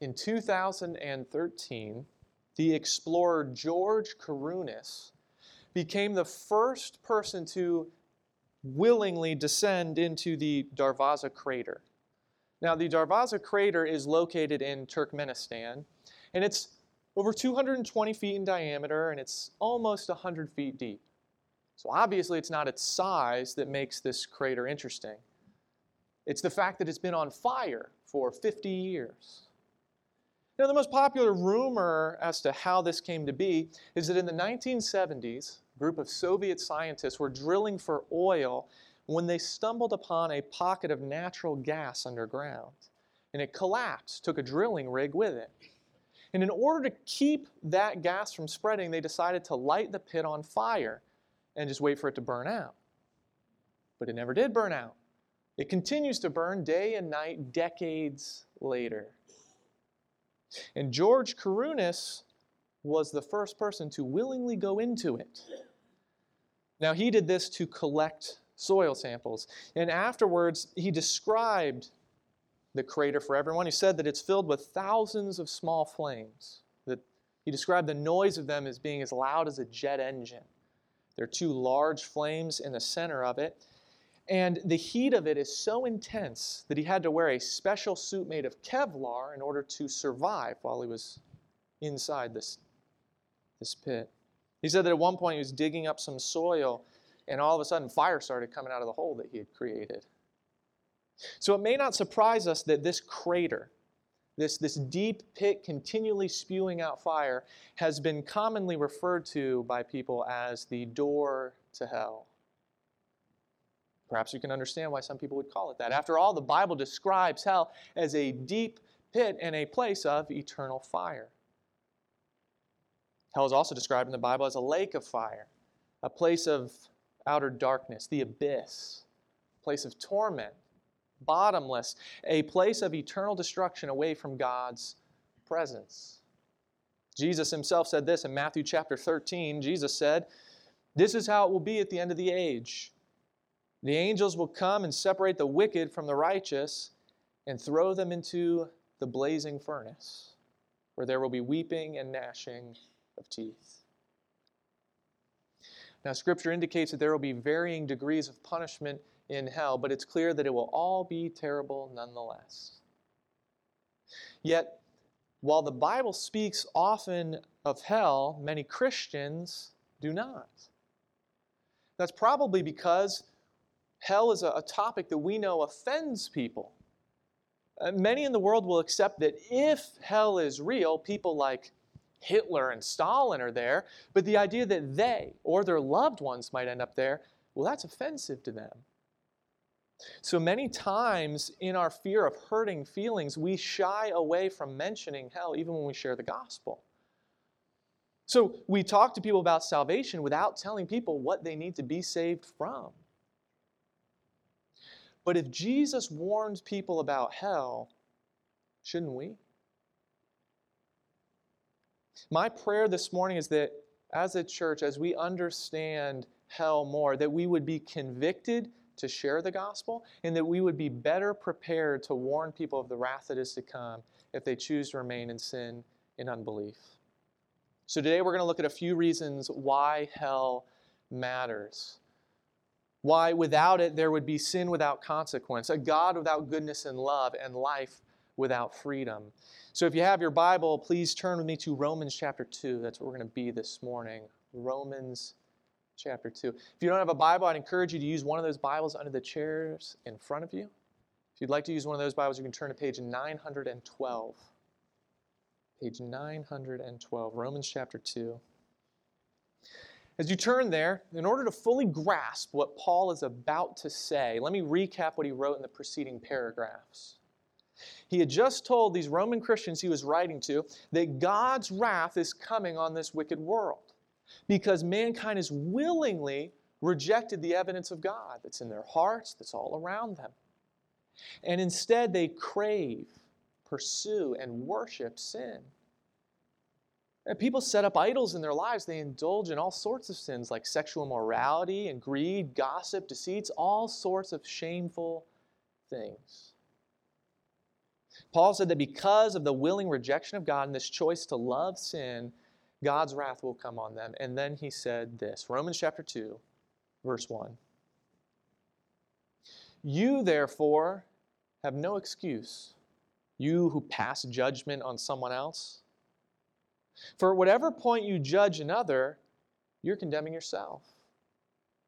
in 2013, the explorer George Kourounis became the first person to willingly descend into the Darvaza crater. Now, the Darvaza crater is located in Turkmenistan, and it's over 220 feet in diameter and it's almost 100 feet deep. So, obviously, it's not its size that makes this crater interesting. It's the fact that it's been on fire for 50 years. Now, the most popular rumor as to how this came to be is that in the 1970s, a group of Soviet scientists were drilling for oil when they stumbled upon a pocket of natural gas underground. And it collapsed, took a drilling rig with it. And in order to keep that gas from spreading, they decided to light the pit on fire and just wait for it to burn out. But it never did burn out. It continues to burn day and night decades later. And George Kourounis was the first person to willingly go into it. Now, he did this to collect soil samples. And afterwards, he described the crater for everyone. He said that it's filled with thousands of small flames. That he described the noise of them as being as loud as a jet engine. There are two large flames in the center of it. And the heat of it is so intense that he had to wear a special suit made of Kevlar in order to survive while he was inside this, this pit. He said that at one point he was digging up some soil, and all of a sudden fire started coming out of the hole that he had created. So it may not surprise us that this crater, this, this deep pit continually spewing out fire, has been commonly referred to by people as the door to hell. Perhaps you can understand why some people would call it that. After all, the Bible describes hell as a deep pit and a place of eternal fire. Hell is also described in the Bible as a lake of fire, a place of outer darkness, the abyss, a place of torment, bottomless, a place of eternal destruction away from God's presence. Jesus himself said this in Matthew chapter 13. Jesus said, This is how it will be at the end of the age. The angels will come and separate the wicked from the righteous and throw them into the blazing furnace, where there will be weeping and gnashing of teeth. Now, Scripture indicates that there will be varying degrees of punishment in hell, but it's clear that it will all be terrible nonetheless. Yet, while the Bible speaks often of hell, many Christians do not. That's probably because hell is a, a topic that we know offends people. Uh, many in the world will accept that if hell is real, people like Hitler and Stalin are there, but the idea that they or their loved ones might end up there, well, that's offensive to them. So many times in our fear of hurting feelings, we shy away from mentioning hell even when we share the gospel. So we talk to people about salvation without telling people what they need to be saved from. But if Jesus warns people about hell, shouldn't we? My prayer this morning is that as a church, as we understand hell more, that we would be convicted to share the gospel and that we would be better prepared to warn people of the wrath that is to come if they choose to remain in sin in unbelief. So today we're going to look at a few reasons why hell matters. Why without it there would be sin without consequence, a God without goodness and love, and life without freedom. So if you have your Bible, please turn with me to Romans chapter 2. That's where we're going to be this morning. Romans chapter 2. If you don't have a Bible, I'd encourage you to use one of those Bibles under the chairs in front of you. If you'd like to use one of those Bibles, you can turn to page 912. Page 912, Romans chapter 2. As you turn there, in order to fully grasp what Paul is about to say, let me recap what he wrote in the preceding paragraphs. He had just told these Roman Christians he was writing to that God's wrath is coming on this wicked world because mankind has willingly rejected the evidence of God that's in their hearts, that's all around them. And instead, they crave, pursue, and worship sin. People set up idols in their lives. They indulge in all sorts of sins like sexual immorality and greed, gossip, deceits, all sorts of shameful things. Paul said that because of the willing rejection of God and this choice to love sin, God's wrath will come on them. And then he said this Romans chapter 2, verse 1. You, therefore, have no excuse, you who pass judgment on someone else. For at whatever point you judge another, you're condemning yourself,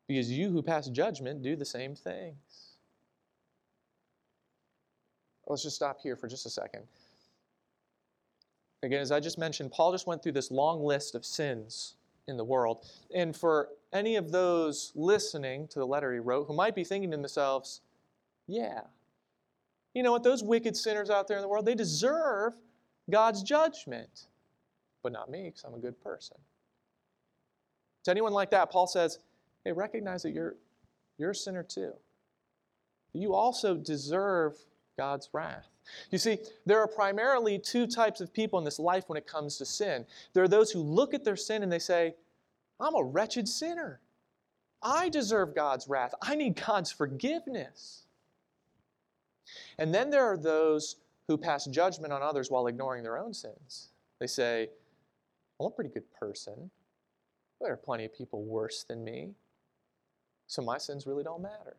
because you who pass judgment do the same things. Let's just stop here for just a second. Again, as I just mentioned, Paul just went through this long list of sins in the world. And for any of those listening to the letter he wrote who might be thinking to themselves, yeah, you know what, those wicked sinners out there in the world, they deserve God's judgment, but not me because I'm a good person. To anyone like that, Paul says, hey, recognize that you're, you're a sinner too. You also deserve God's wrath. You see, there are primarily two types of people in this life when it comes to sin. There are those who look at their sin and they say, I'm a wretched sinner. I deserve God's wrath. I need God's forgiveness. And then there are those who pass judgment on others while ignoring their own sins. They say, I'm a pretty good person. There are plenty of people worse than me. So my sins really don't matter.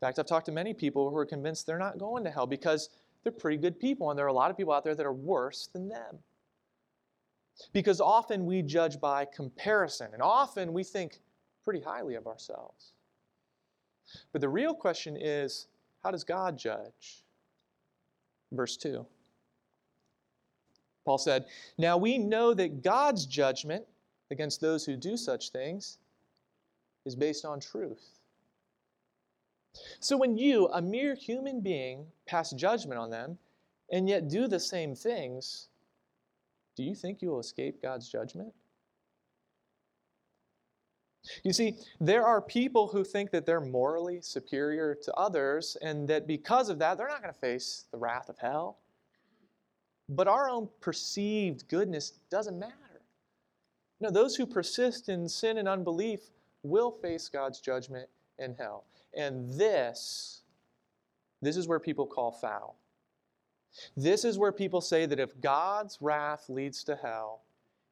In fact, I've talked to many people who are convinced they're not going to hell because they're pretty good people, and there are a lot of people out there that are worse than them. Because often we judge by comparison, and often we think pretty highly of ourselves. But the real question is how does God judge? Verse 2. Paul said, Now we know that God's judgment against those who do such things is based on truth. So when you, a mere human being, pass judgment on them and yet do the same things, do you think you will escape God's judgment? You see, there are people who think that they're morally superior to others and that because of that, they're not going to face the wrath of hell. But our own perceived goodness doesn't matter. No, those who persist in sin and unbelief will face God's judgment in hell. And this, this is where people call foul. This is where people say that if God's wrath leads to hell,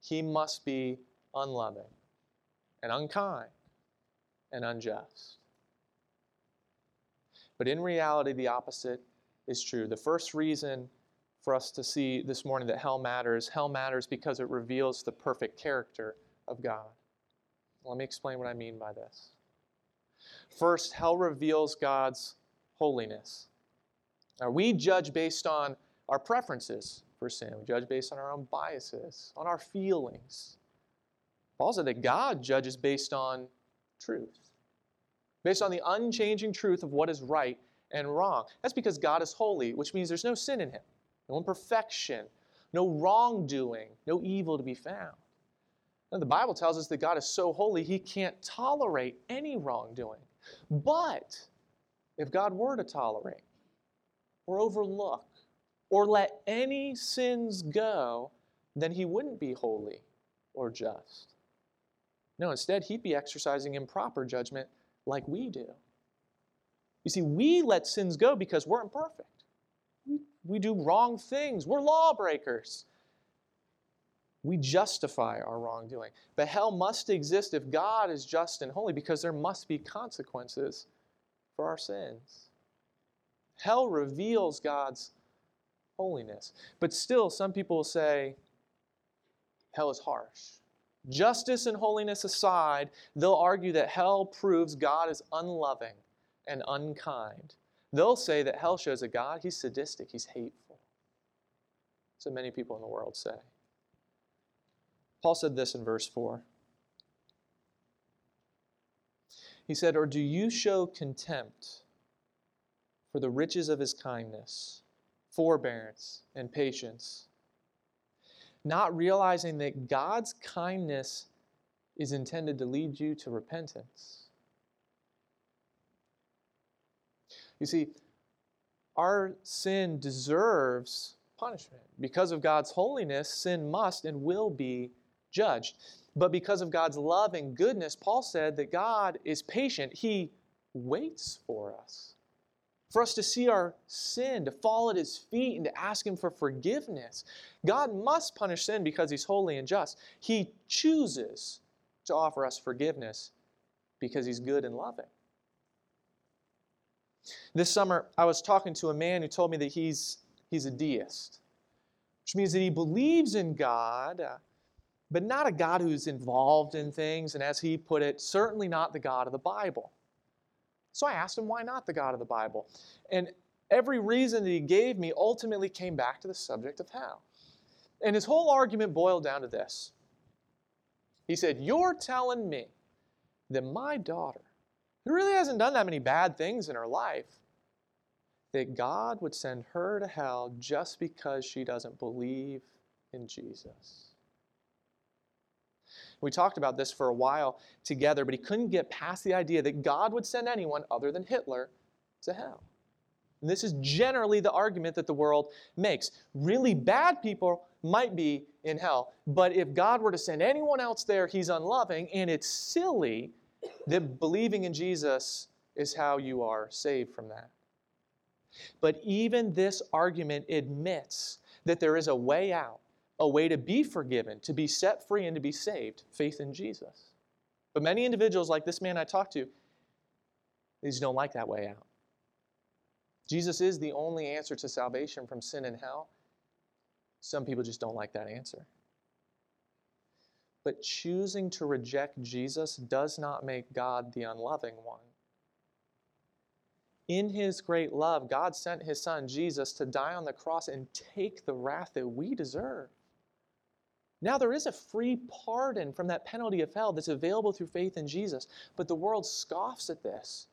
he must be unloving and unkind and unjust. But in reality, the opposite is true. The first reason for us to see this morning that hell matters, hell matters because it reveals the perfect character of God. Let me explain what I mean by this. First, hell reveals God's holiness. Now, we judge based on our preferences for sin, we judge based on our own biases, on our feelings. Paul said that God judges based on truth, based on the unchanging truth of what is right and wrong. That's because God is holy, which means there's no sin in him, no imperfection, no wrongdoing, no evil to be found. The Bible tells us that God is so holy, he can't tolerate any wrongdoing. But if God were to tolerate or overlook or let any sins go, then he wouldn't be holy or just. No, instead, he'd be exercising improper judgment like we do. You see, we let sins go because we're imperfect. We, do wrong things. We're lawbreakers. We justify our wrongdoing. But hell must exist if God is just and holy because there must be consequences for our sins. Hell reveals God's holiness. But still, some people will say, hell is harsh. Justice and holiness aside, they'll argue that hell proves God is unloving and unkind. They'll say that hell shows a God, he's sadistic, he's hateful. So many people in the world say. Paul said this in verse 4. He said, Or do you show contempt for the riches of his kindness, forbearance, and patience, not realizing that God's kindness is intended to lead you to repentance? You see, our sin deserves punishment. Because of God's holiness, sin must and will be judged. But because of God's love and goodness, Paul said that God is patient. He waits for us. for us to see our sin, to fall at his feet, and to ask him for forgiveness. God must punish sin because he's holy and just. He chooses to offer us forgiveness because he's good and loving. This summer, I was talking to a man who told me that he's, he's a deist, which means that he believes in God, uh, but not a God who's involved in things, and as he put it, certainly not the God of the Bible. So I asked him, why not the God of the Bible? And every reason that he gave me ultimately came back to the subject of hell. And his whole argument boiled down to this. He said, You're telling me that my daughter, who really hasn't done that many bad things in her life, that God would send her to hell just because she doesn't believe in Jesus. We talked about this for a while together, but he couldn't get past the idea that God would send anyone other than Hitler to hell. And this is generally the argument that the world makes. Really bad people might be in hell, but if God were to send anyone else there, he's unloving, and it's silly that believing in Jesus is how you are saved from that. But even this argument admits that there is a way out a way to be forgiven, to be set free, and to be saved faith in Jesus. But many individuals, like this man I talked to, they just don't like that way out. Jesus is the only answer to salvation from sin and hell. Some people just don't like that answer. But choosing to reject Jesus does not make God the unloving one. In his great love, God sent his son Jesus to die on the cross and take the wrath that we deserve. Now, there is a free pardon from that penalty of hell that's available through faith in Jesus, but the world scoffs at this.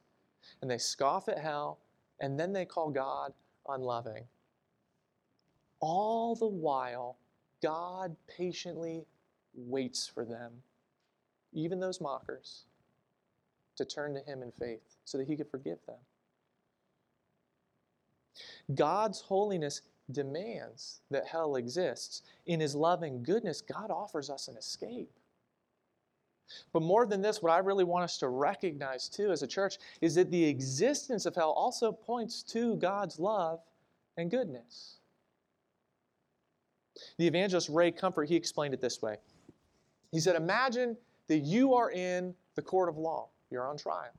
And they scoff at hell, and then they call God unloving. All the while, God patiently waits for them, even those mockers, to turn to Him in faith so that He could forgive them. God's holiness demands that hell exists. In his loving goodness, God offers us an escape. But more than this, what I really want us to recognize too as a church is that the existence of hell also points to God's love and goodness. The evangelist Ray Comfort, he explained it this way. He said, Imagine that you are in the court of law, you're on trial.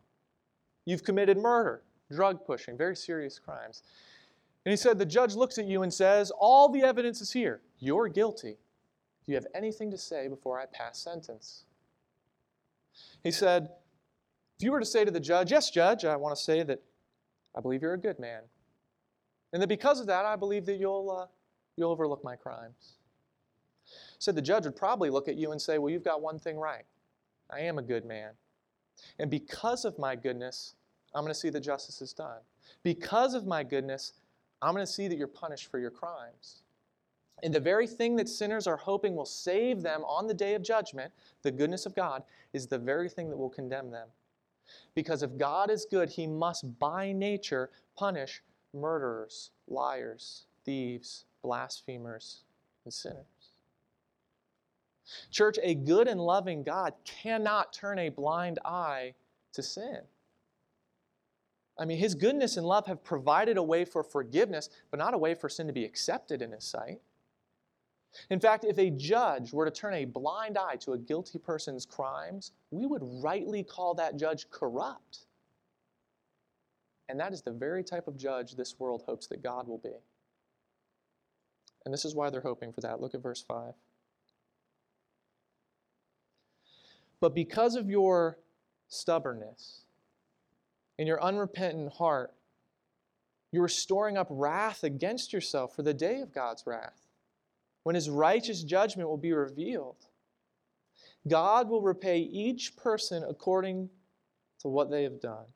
You've committed murder, drug pushing, very serious crimes. And he said, The judge looks at you and says, All the evidence is here. You're guilty. Do you have anything to say before I pass sentence? He said, If you were to say to the judge, Yes, judge, I want to say that I believe you're a good man. And that because of that, I believe that you'll, uh, you'll overlook my crimes. Said the judge would probably look at you and say, Well, you've got one thing right. I am a good man. And because of my goodness, I'm going to see that justice is done. Because of my goodness, I'm going to see that you're punished for your crimes. And the very thing that sinners are hoping will save them on the day of judgment, the goodness of God, is the very thing that will condemn them. Because if God is good, he must by nature punish murderers, liars, thieves, blasphemers, and sinners. Church, a good and loving God cannot turn a blind eye to sin. I mean, His goodness and love have provided a way for forgiveness, but not a way for sin to be accepted in His sight. In fact, if a judge were to turn a blind eye to a guilty person's crimes, we would rightly call that judge corrupt. And that is the very type of judge this world hopes that God will be. And this is why they're hoping for that. Look at verse 5. But because of your stubbornness, and your unrepentant heart, you are storing up wrath against yourself for the day of God's wrath, when his righteous judgment will be revealed. God will repay each person according to what they have done.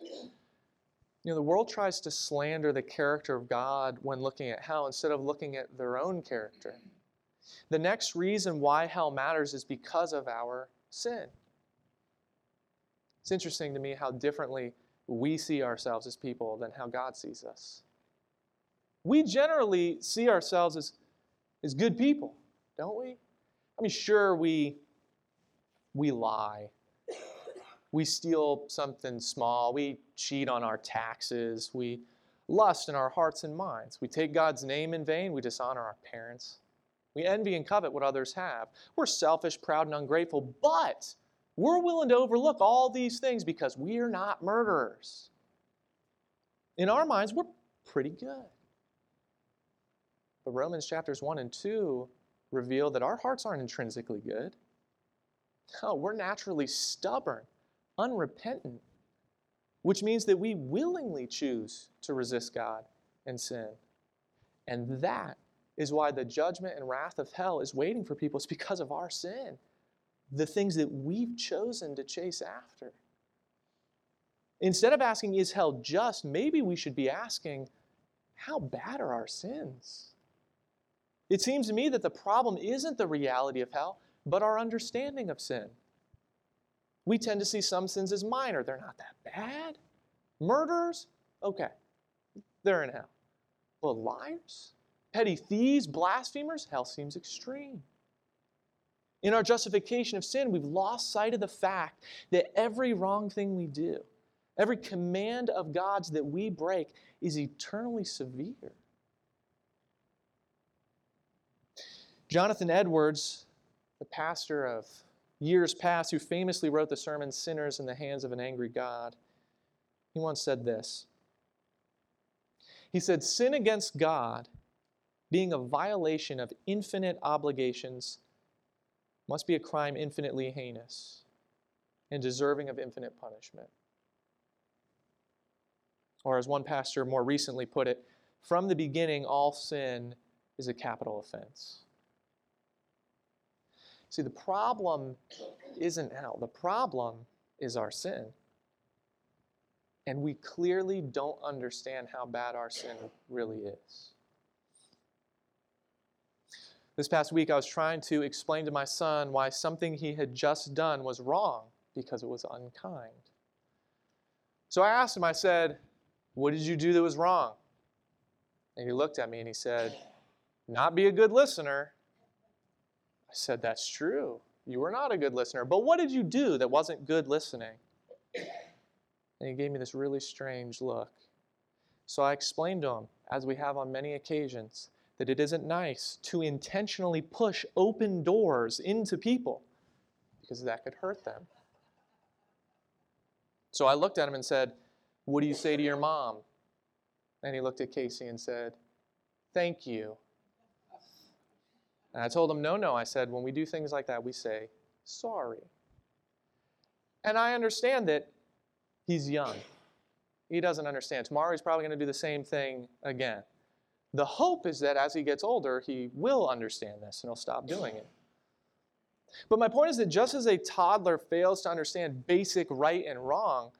You know, the world tries to slander the character of God when looking at hell instead of looking at their own character. The next reason why hell matters is because of our sin. It's interesting to me how differently we see ourselves as people than how God sees us. We generally see ourselves as, as good people, don't we? I mean, sure, we, we lie. We steal something small. We cheat on our taxes. We lust in our hearts and minds. We take God's name in vain. We dishonor our parents. We envy and covet what others have. We're selfish, proud, and ungrateful, but we're willing to overlook all these things because we are not murderers. In our minds, we're pretty good. But Romans chapters 1 and 2 reveal that our hearts aren't intrinsically good. No, we're naturally stubborn, unrepentant, which means that we willingly choose to resist God and sin. And that is why the judgment and wrath of hell is waiting for people. It's because of our sin, the things that we've chosen to chase after. Instead of asking, is hell just, maybe we should be asking, how bad are our sins? It seems to me that the problem isn't the reality of hell, but our understanding of sin. We tend to see some sins as minor. They're not that bad. Murderers? Okay, they're in hell. But liars? Petty thieves, blasphemers, hell seems extreme. In our justification of sin, we've lost sight of the fact that every wrong thing we do, every command of God's that we break, is eternally severe. Jonathan Edwards, the pastor of years past, who famously wrote the sermon Sinners in the Hands of an Angry God, he once said this. He said, Sin against God being a violation of infinite obligations, must be a crime infinitely heinous and deserving of infinite punishment. Or, as one pastor more recently put it, from the beginning, all sin is a capital offense. See, the problem isn't hell, the problem is our sin. And we clearly don't understand how bad our sin really is. This past week, I was trying to explain to my son why something he had just done was wrong because it was unkind. So I asked him, I said, What did you do that was wrong? And he looked at me and he said, Not be a good listener. I said, That's true. You were not a good listener. But what did you do that wasn't good listening? And he gave me this really strange look. So I explained to him, as we have on many occasions, that it isn't nice to intentionally push open doors into people because that could hurt them. So I looked at him and said, What do you say to your mom? And he looked at Casey and said, Thank you. And I told him, No, no. I said, When we do things like that, we say, Sorry. And I understand that he's young. He doesn't understand. Tomorrow he's probably going to do the same thing again. The hope is that as he gets older, he will understand this and he'll stop doing it. But my point is that just as a toddler fails to understand basic right and wrong,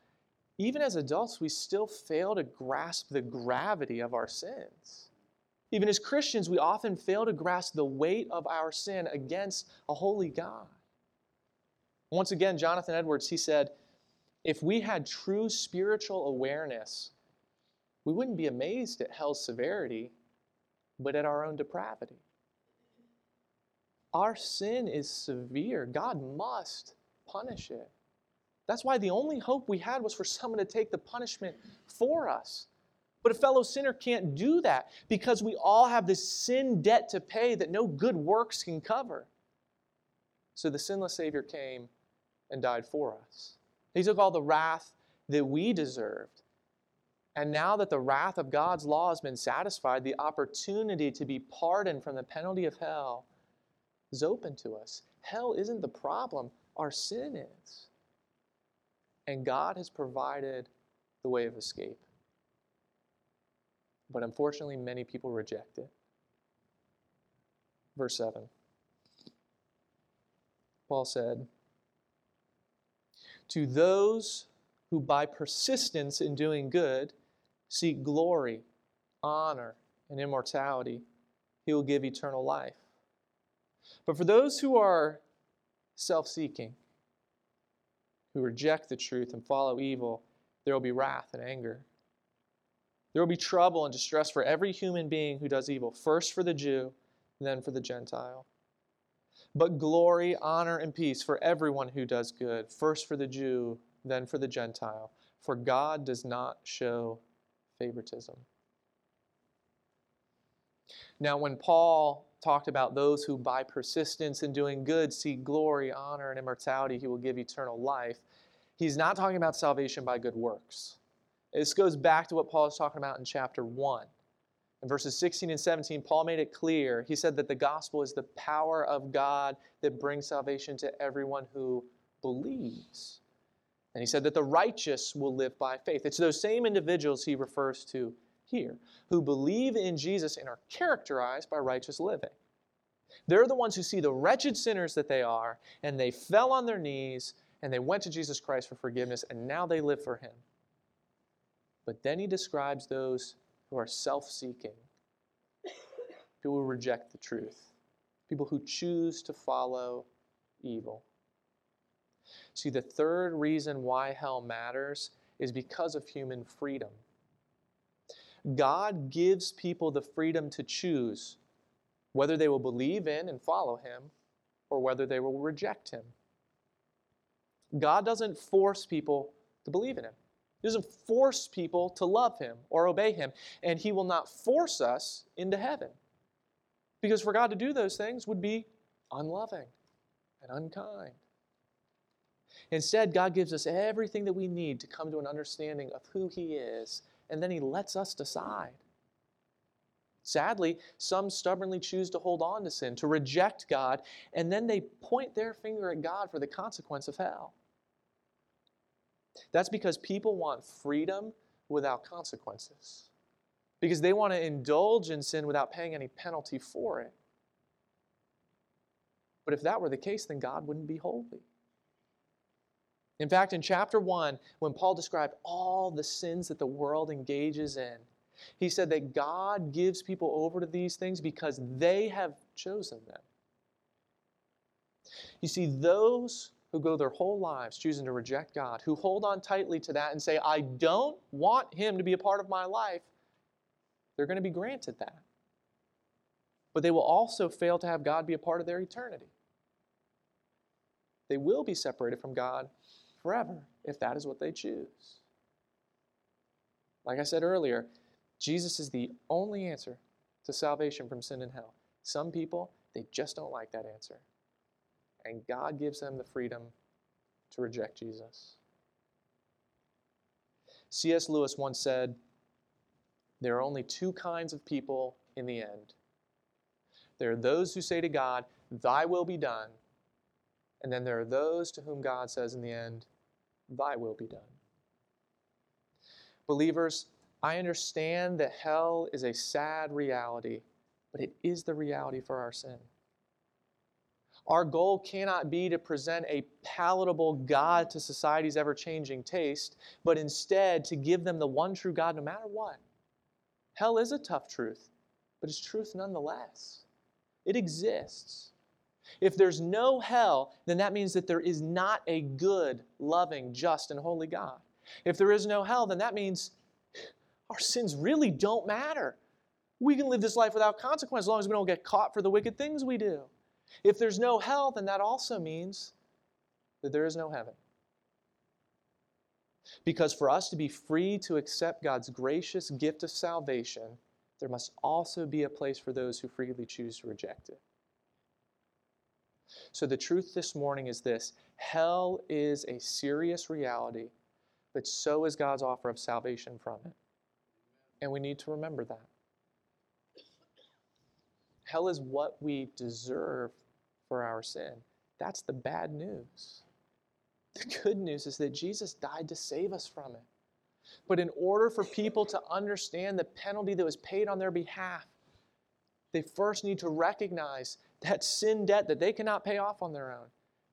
even as adults, we still fail to grasp the gravity of our sins. Even as Christians, we often fail to grasp the weight of our sin against a holy God. Once again, Jonathan Edwards, he said, if we had true spiritual awareness, we wouldn't be amazed at hell's severity but at our own depravity. Our sin is severe. God must punish it. That's why the only hope we had was for someone to take the punishment for us. But a fellow sinner can't do that because we all have this sin debt to pay that no good works can cover. So the sinless Savior came and died for us. He took all the wrath that we deserved and now that the wrath of God's law has been satisfied, the opportunity to be pardoned from the penalty of hell is open to us. Hell isn't the problem, our sin is. And God has provided the way of escape. But unfortunately, many people reject it. Verse 7. Paul said, To those who by persistence in doing good seek glory, honor, and immortality, he will give eternal life. But for those who are self seeking, who reject the truth and follow evil, there will be wrath and anger. There will be trouble and distress for every human being who does evil, first for the Jew, then for the Gentile. But glory, honor, and peace for everyone who does good, first for the Jew, then for the Gentile, for God does not show favoritism. Now, when Paul talked about those who by persistence in doing good seek glory, honor, and immortality, he will give eternal life, he's not talking about salvation by good works. This goes back to what Paul is talking about in chapter 1. In verses 16 and 17, Paul made it clear. He said that the gospel is the power of God that brings salvation to everyone who believes. And he said that the righteous will live by faith. It's those same individuals he refers to here who believe in Jesus and are characterized by righteous living. They're the ones who see the wretched sinners that they are, and they fell on their knees and they went to Jesus Christ for forgiveness, and now they live for him. But then he describes those who are self seeking, people who reject the truth, people who choose to follow evil. See, the third reason why hell matters is because of human freedom. God gives people the freedom to choose whether they will believe in and follow Him or whether they will reject Him. God doesn't force people to believe in Him. He doesn't force people to love Him or obey Him. And He will not force us into heaven. Because for God to do those things would be unloving and unkind. Instead, God gives us everything that we need to come to an understanding of who He is and then he lets us decide. Sadly, some stubbornly choose to hold on to sin, to reject God, and then they point their finger at God for the consequence of hell. That's because people want freedom without consequences. Because they want to indulge in sin without paying any penalty for it. But if that were the case, then God wouldn't be holy. In fact, in chapter 1, when Paul described all the sins that the world engages in, he said that God gives people over to these things because they have chosen them. You see, those who go their whole lives choosing to reject God, who hold on tightly to that and say, I don't want Him to be a part of my life, they're going to be granted that. But they will also fail to have God be a part of their eternity. They will be separated from God forever if that is what they choose. Like I said earlier, Jesus is the only answer to salvation from sin and hell. Some people, they just don't like that answer. And God gives them the freedom to reject Jesus. C.S. Lewis once said, There are only two kinds of people in the end. There are those who say to God, Thy will be done, and then there are those to whom God says in the end, Thy will be done. Believers, I understand that hell is a sad reality, but it is the reality for our sin. Our goal cannot be to present a palatable God to society's ever changing taste, but instead to give them the one true God no matter what. Hell is a tough truth, but it's truth nonetheless. It exists. If there's no hell, then that means that there is not a good, loving, just, and holy God. If there is no hell, then that means our sins really don't matter. We can live this life without consequence as long as we don't get caught for the wicked things we do. If there's no hell, then that also means that there is no heaven. Because for us to be free to accept God's gracious gift of salvation, there must also be a place for those who freely choose to reject it. So, the truth this morning is this hell is a serious reality, but so is God's offer of salvation from it. And we need to remember that. Hell is what we deserve for our sin. That's the bad news. The good news is that Jesus died to save us from it. But in order for people to understand the penalty that was paid on their behalf, they first need to recognize that sin debt that they cannot pay off on their own.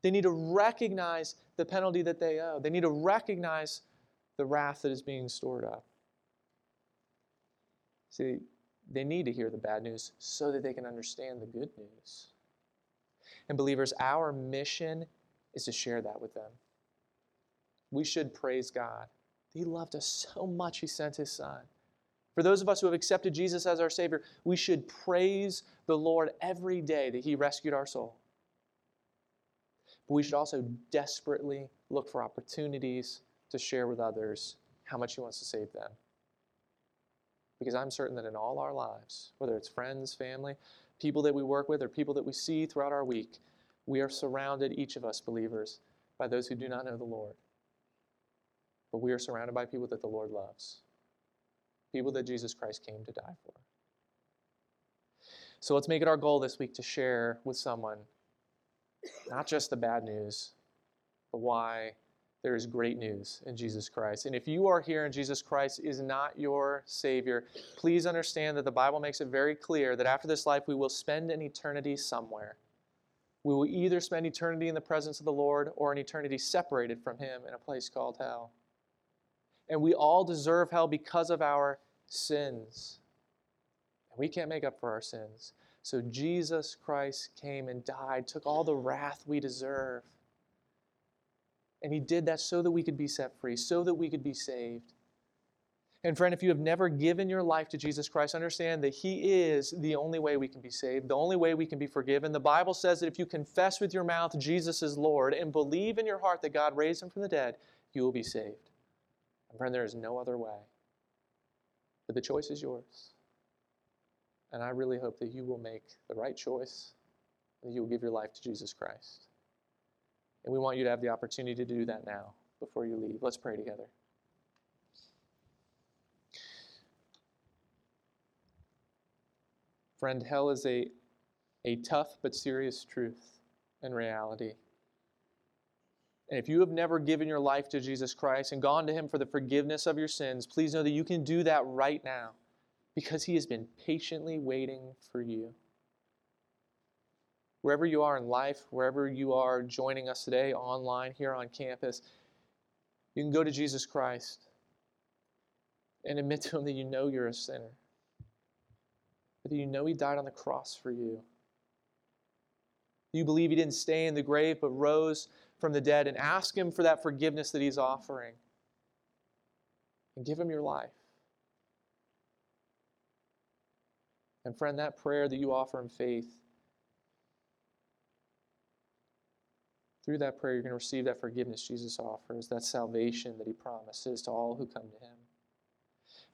They need to recognize the penalty that they owe. They need to recognize the wrath that is being stored up. See, they need to hear the bad news so that they can understand the good news. And believers, our mission is to share that with them. We should praise God. He loved us so much, He sent His Son. For those of us who have accepted Jesus as our Savior, we should praise the Lord every day that He rescued our soul. But we should also desperately look for opportunities to share with others how much He wants to save them. Because I'm certain that in all our lives, whether it's friends, family, people that we work with, or people that we see throughout our week, we are surrounded, each of us believers, by those who do not know the Lord. But we are surrounded by people that the Lord loves, people that Jesus Christ came to die for. So let's make it our goal this week to share with someone not just the bad news, but why there is great news in Jesus Christ. And if you are here and Jesus Christ is not your Savior, please understand that the Bible makes it very clear that after this life we will spend an eternity somewhere. We will either spend eternity in the presence of the Lord or an eternity separated from Him in a place called hell. And we all deserve hell because of our sins. We can't make up for our sins. So Jesus Christ came and died, took all the wrath we deserve. And he did that so that we could be set free, so that we could be saved. And friend, if you have never given your life to Jesus Christ, understand that He is the only way we can be saved, the only way we can be forgiven. The Bible says that if you confess with your mouth Jesus is Lord and believe in your heart that God raised Him from the dead, you will be saved. And friend, there is no other way. But the choice is yours. And I really hope that you will make the right choice, that you will give your life to Jesus Christ. And we want you to have the opportunity to do that now before you leave. Let's pray together. Friend, hell is a, a tough but serious truth and reality. And if you have never given your life to Jesus Christ and gone to Him for the forgiveness of your sins, please know that you can do that right now because He has been patiently waiting for you. Wherever you are in life, wherever you are joining us today, online, here on campus, you can go to Jesus Christ and admit to Him that you know you're a sinner, but that you know He died on the cross for you. You believe He didn't stay in the grave but rose from the dead and ask Him for that forgiveness that He's offering. And give Him your life. And friend, that prayer that you offer in faith, through that prayer, you're going to receive that forgiveness Jesus offers, that salvation that He promises to all who come to Him.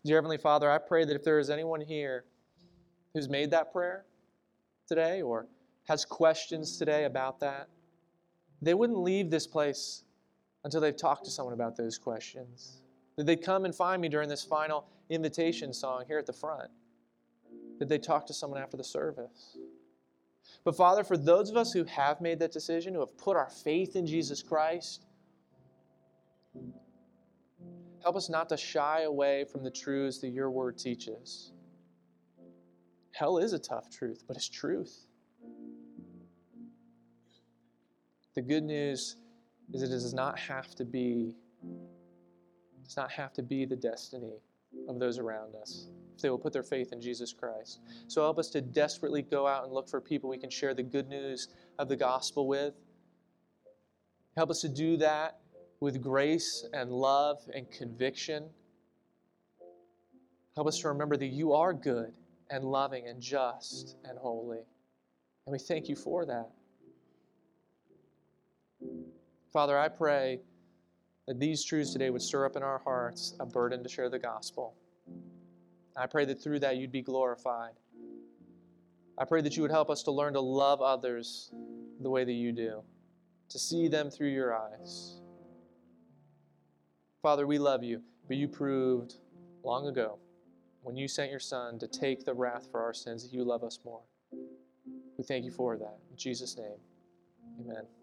Dear Heavenly Father, I pray that if there is anyone here who's made that prayer today or has questions today about that, they wouldn't leave this place until they've talked to someone about those questions. That they'd come and find me during this final invitation song here at the front. That they talk to someone after the service. But Father, for those of us who have made that decision, who have put our faith in Jesus Christ, help us not to shy away from the truths that your word teaches. Hell is a tough truth, but it's truth. The good news is it does not have to be does not have to be the destiny of those around us if they will put their faith in Jesus Christ. So help us to desperately go out and look for people we can share the good news of the gospel with. Help us to do that with grace and love and conviction. Help us to remember that you are good and loving and just and holy. And we thank you for that. Father, I pray that these truths today would stir up in our hearts a burden to share the gospel. I pray that through that you'd be glorified. I pray that you would help us to learn to love others the way that you do, to see them through your eyes. Father, we love you, but you proved long ago when you sent your Son to take the wrath for our sins that you love us more. We thank you for that. In Jesus' name, amen.